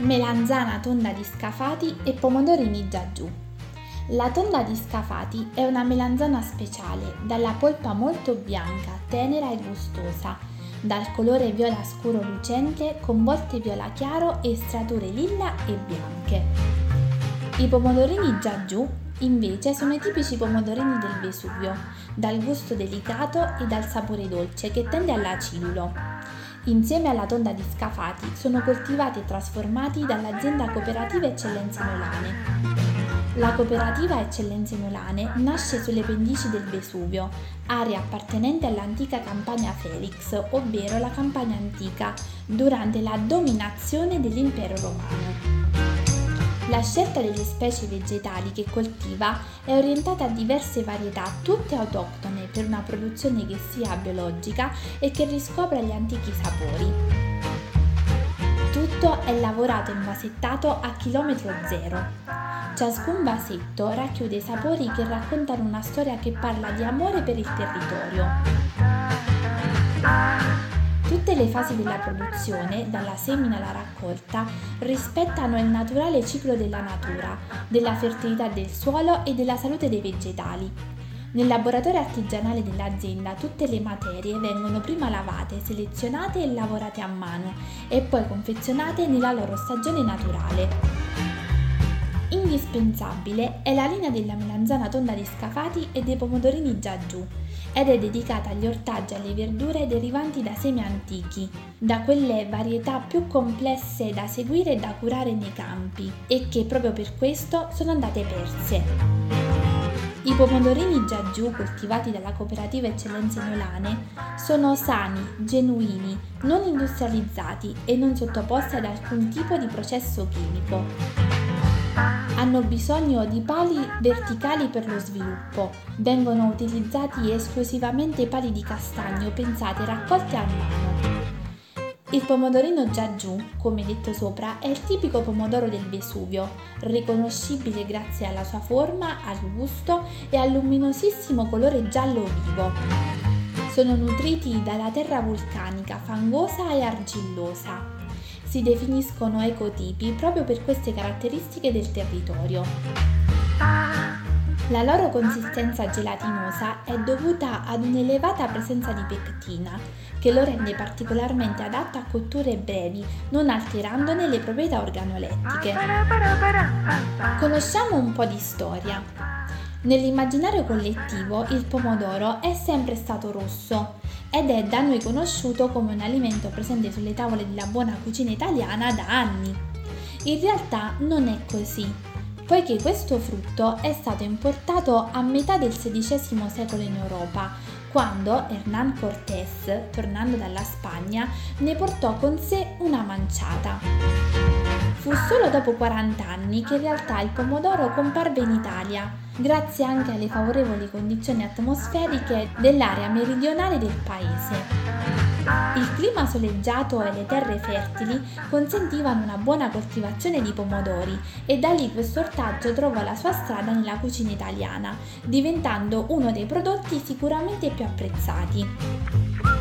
melanzana tonda di scafati e pomodorini già giù. La tonda di scafati è una melanzana speciale, dalla polpa molto bianca, tenera e gustosa, dal colore viola scuro lucente con volte viola chiaro e strature lilla e bianche. I pomodorini già giù invece sono i tipici pomodorini del Vesuvio, dal gusto delicato e dal sapore dolce che tende all'acidulo. Insieme alla tonda di Scafati sono coltivati e trasformati dall'azienda Cooperativa Eccellenze Nolane. La cooperativa Eccellenze Nolane nasce sulle pendici del Vesuvio, area appartenente all'antica campagna Felix, ovvero la campagna antica, durante la dominazione dell'impero romano. La scelta delle specie vegetali che coltiva è orientata a diverse varietà, tutte autoctone, per una produzione che sia biologica e che riscopra gli antichi sapori. Tutto è lavorato in vasettato a chilometro zero. Ciascun vasetto racchiude sapori che raccontano una storia che parla di amore per il territorio. Tutte le fasi della produzione, dalla semina alla raccolta, rispettano il naturale ciclo della natura, della fertilità del suolo e della salute dei vegetali. Nel laboratorio artigianale dell'azienda tutte le materie vengono prima lavate, selezionate e lavorate a mano e poi confezionate nella loro stagione naturale. Indispensabile è la linea della melanzana tonda di scafati e dei pomodorini già giù, ed è dedicata agli ortaggi e alle verdure derivanti da semi antichi, da quelle varietà più complesse da seguire e da curare nei campi e che proprio per questo sono andate perse. I pomodorini già giù coltivati dalla cooperativa Eccellenze Nolane sono sani, genuini, non industrializzati e non sottoposti ad alcun tipo di processo chimico hanno bisogno di pali verticali per lo sviluppo. Vengono utilizzati esclusivamente pali di castagno pensati e raccolti a mano. Il pomodorino già giù, come detto sopra, è il tipico pomodoro del Vesuvio, riconoscibile grazie alla sua forma, al gusto e al luminosissimo colore giallo vivo. Sono nutriti dalla terra vulcanica, fangosa e argillosa, si definiscono ecotipi proprio per queste caratteristiche del territorio. La loro consistenza gelatinosa è dovuta ad un'elevata presenza di pectina, che lo rende particolarmente adatto a cotture brevi, non alterandone le proprietà organolettiche. Conosciamo un po' di storia. Nell'immaginario collettivo il pomodoro è sempre stato rosso, ed è da noi conosciuto come un alimento presente sulle tavole della buona cucina italiana da anni. In realtà non è così, poiché questo frutto è stato importato a metà del XVI secolo in Europa, quando Hernán Cortés, tornando dalla Spagna, ne portò con sé una manciata. Fu solo dopo 40 anni che in realtà il pomodoro comparve in Italia, grazie anche alle favorevoli condizioni atmosferiche dell'area meridionale del paese. Il clima soleggiato e le terre fertili consentivano una buona coltivazione di pomodori e da lì questo ortaggio trovò la sua strada nella cucina italiana, diventando uno dei prodotti sicuramente più apprezzati.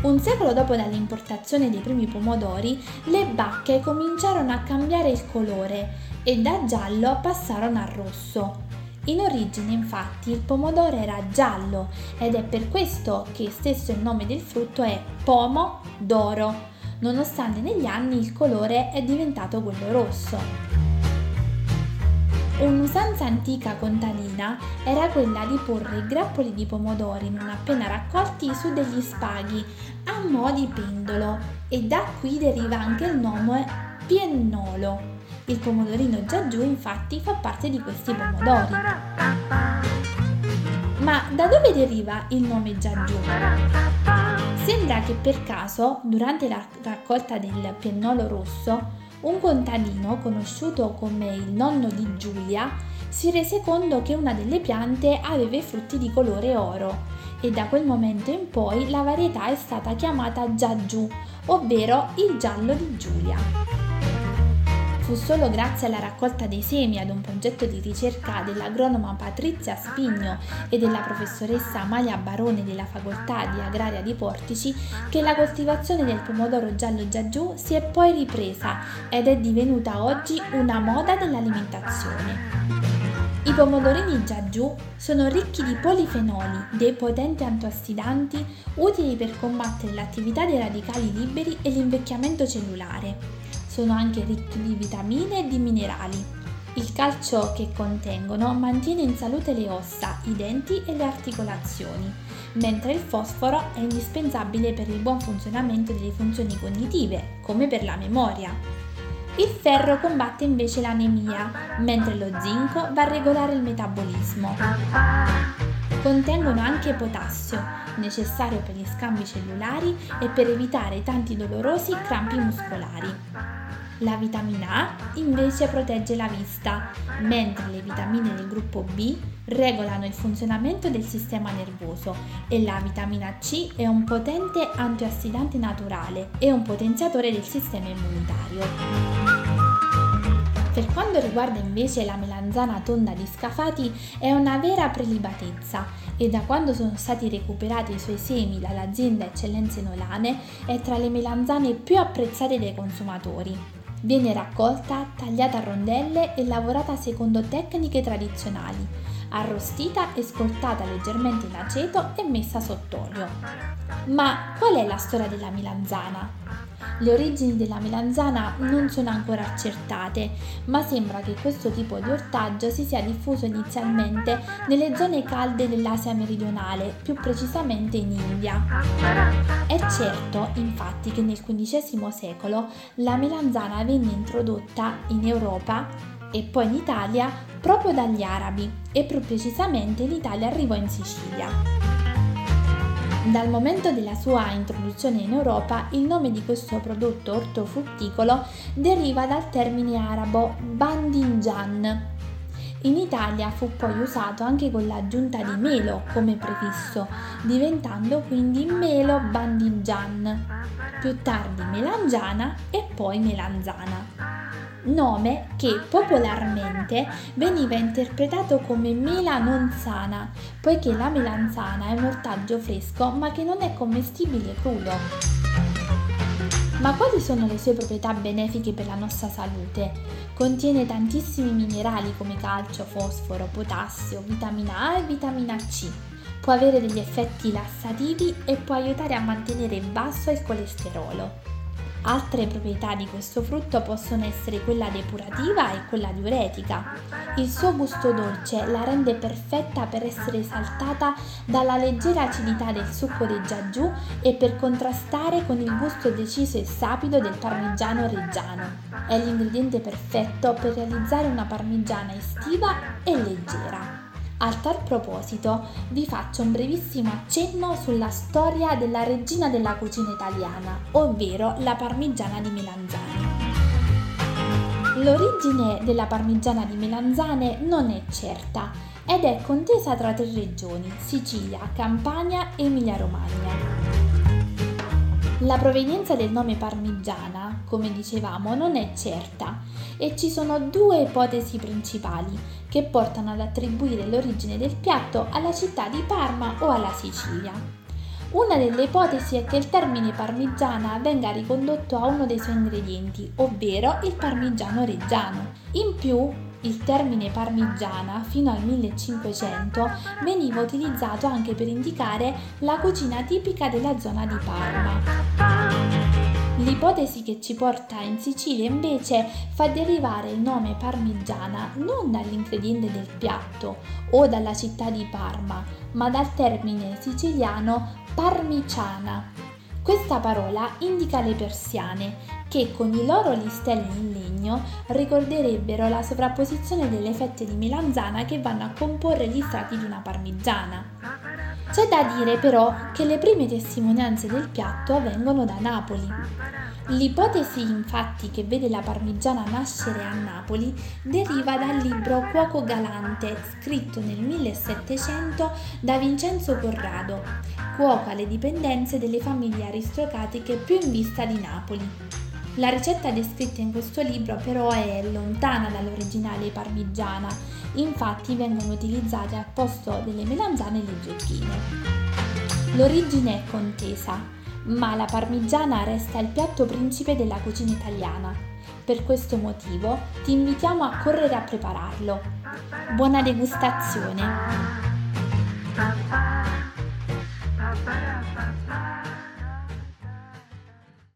Un secolo dopo dall'importazione dei primi pomodori, le bacche cominciarono a cambiare il colore e da giallo passarono al rosso. In origine infatti il pomodoro era giallo ed è per questo che stesso il nome del frutto è pomo d'oro, nonostante negli anni il colore è diventato quello rosso. Un'usanza antica contadina era quella di porre grappoli di pomodori non appena raccolti su degli spaghi a mo' di pendolo e da qui deriva anche il nome piennolo. Il pomodorino già giù infatti fa parte di questi pomodori. Ma da dove deriva il nome già giù? Sembra che per caso, durante la raccolta del piennolo rosso, un contadino, conosciuto come il nonno di Giulia, si rese conto che una delle piante aveva i frutti di colore oro e da quel momento in poi la varietà è stata chiamata Giaggiù, ovvero il giallo di Giulia. Fu solo grazie alla raccolta dei semi ad un progetto di ricerca dell'agronoma Patrizia Spigno e della professoressa Amalia Barone della Facoltà di Agraria di Portici che la coltivazione del pomodoro giallo giaggiù si è poi ripresa ed è divenuta oggi una moda dell'alimentazione. I pomodorini giaggiù sono ricchi di polifenoli, dei potenti antiossidanti utili per combattere l'attività dei radicali liberi e l'invecchiamento cellulare. Sono anche ricchi di vitamine e di minerali. Il calcio che contengono mantiene in salute le ossa, i denti e le articolazioni, mentre il fosforo è indispensabile per il buon funzionamento delle funzioni cognitive, come per la memoria. Il ferro combatte invece l'anemia, mentre lo zinco va a regolare il metabolismo. Contengono anche potassio, necessario per gli scambi cellulari e per evitare tanti dolorosi crampi muscolari. La vitamina A invece protegge la vista, mentre le vitamine del gruppo B regolano il funzionamento del sistema nervoso e la vitamina C è un potente antiossidante naturale e un potenziatore del sistema immunitario. Per quanto riguarda invece la melanzana tonda di Scafati è una vera prelibatezza e da quando sono stati recuperati i suoi semi dall'azienda Eccellenze Nolane è tra le melanzane più apprezzate dai consumatori. Viene raccolta, tagliata a rondelle e lavorata secondo tecniche tradizionali, arrostita e scoltata leggermente in aceto e messa sott'olio. Ma qual è la storia della melanzana? Le origini della melanzana non sono ancora accertate, ma sembra che questo tipo di ortaggio si sia diffuso inizialmente nelle zone calde dell'Asia meridionale, più precisamente in India. È certo, infatti, che nel XV secolo la melanzana venne introdotta in Europa e poi in Italia proprio dagli arabi e più precisamente l'Italia arrivò in Sicilia. Dal momento della sua introduzione in Europa, il nome di questo prodotto ortofrutticolo deriva dal termine arabo bandinjan. In Italia fu poi usato anche con l'aggiunta di melo come prefisso, diventando quindi melo bandinjan, più tardi melangiana e poi melanzana nome che popolarmente veniva interpretato come mela non sana, poiché la melanzana è un ortaggio fresco ma che non è commestibile crudo. Ma quali sono le sue proprietà benefiche per la nostra salute? Contiene tantissimi minerali come calcio, fosforo, potassio, vitamina A e vitamina C. Può avere degli effetti lassativi e può aiutare a mantenere basso il colesterolo. Altre proprietà di questo frutto possono essere quella depurativa e quella diuretica. Il suo gusto dolce la rende perfetta per essere saltata dalla leggera acidità del succo di giaggiù e per contrastare con il gusto deciso e sapido del parmigiano reggiano. È l'ingrediente perfetto per realizzare una parmigiana estiva e leggera. A tal proposito vi faccio un brevissimo accenno sulla storia della regina della cucina italiana, ovvero la parmigiana di Melanzane. L'origine della parmigiana di Melanzane non è certa ed è contesa tra tre regioni, Sicilia, Campania e Emilia-Romagna. La provenienza del nome parmigiana, come dicevamo, non è certa e ci sono due ipotesi principali che portano ad attribuire l'origine del piatto alla città di Parma o alla Sicilia. Una delle ipotesi è che il termine parmigiana venga ricondotto a uno dei suoi ingredienti, ovvero il parmigiano reggiano. In più, il termine parmigiana fino al 1500 veniva utilizzato anche per indicare la cucina tipica della zona di Parma. L'ipotesi che ci porta in Sicilia invece fa derivare il nome parmigiana non dall'ingrediente del piatto o dalla città di Parma, ma dal termine siciliano parmiciana, questa parola indica le persiane, che con i loro listelli in legno ricorderebbero la sovrapposizione delle fette di melanzana che vanno a comporre gli strati di una parmigiana. C'è da dire però che le prime testimonianze del piatto vengono da Napoli. L'ipotesi infatti che vede la parmigiana nascere a Napoli deriva dal libro Cuoco Galante, scritto nel 1700 da Vincenzo Corrado, cuoco alle dipendenze delle famiglie aristocratiche più in vista di Napoli. La ricetta descritta in questo libro però è lontana dall'originale parmigiana, infatti vengono utilizzate al posto delle melanzane le zucchine. L'origine è contesa, ma la parmigiana resta il piatto principe della cucina italiana. Per questo motivo ti invitiamo a correre a prepararlo. Buona degustazione!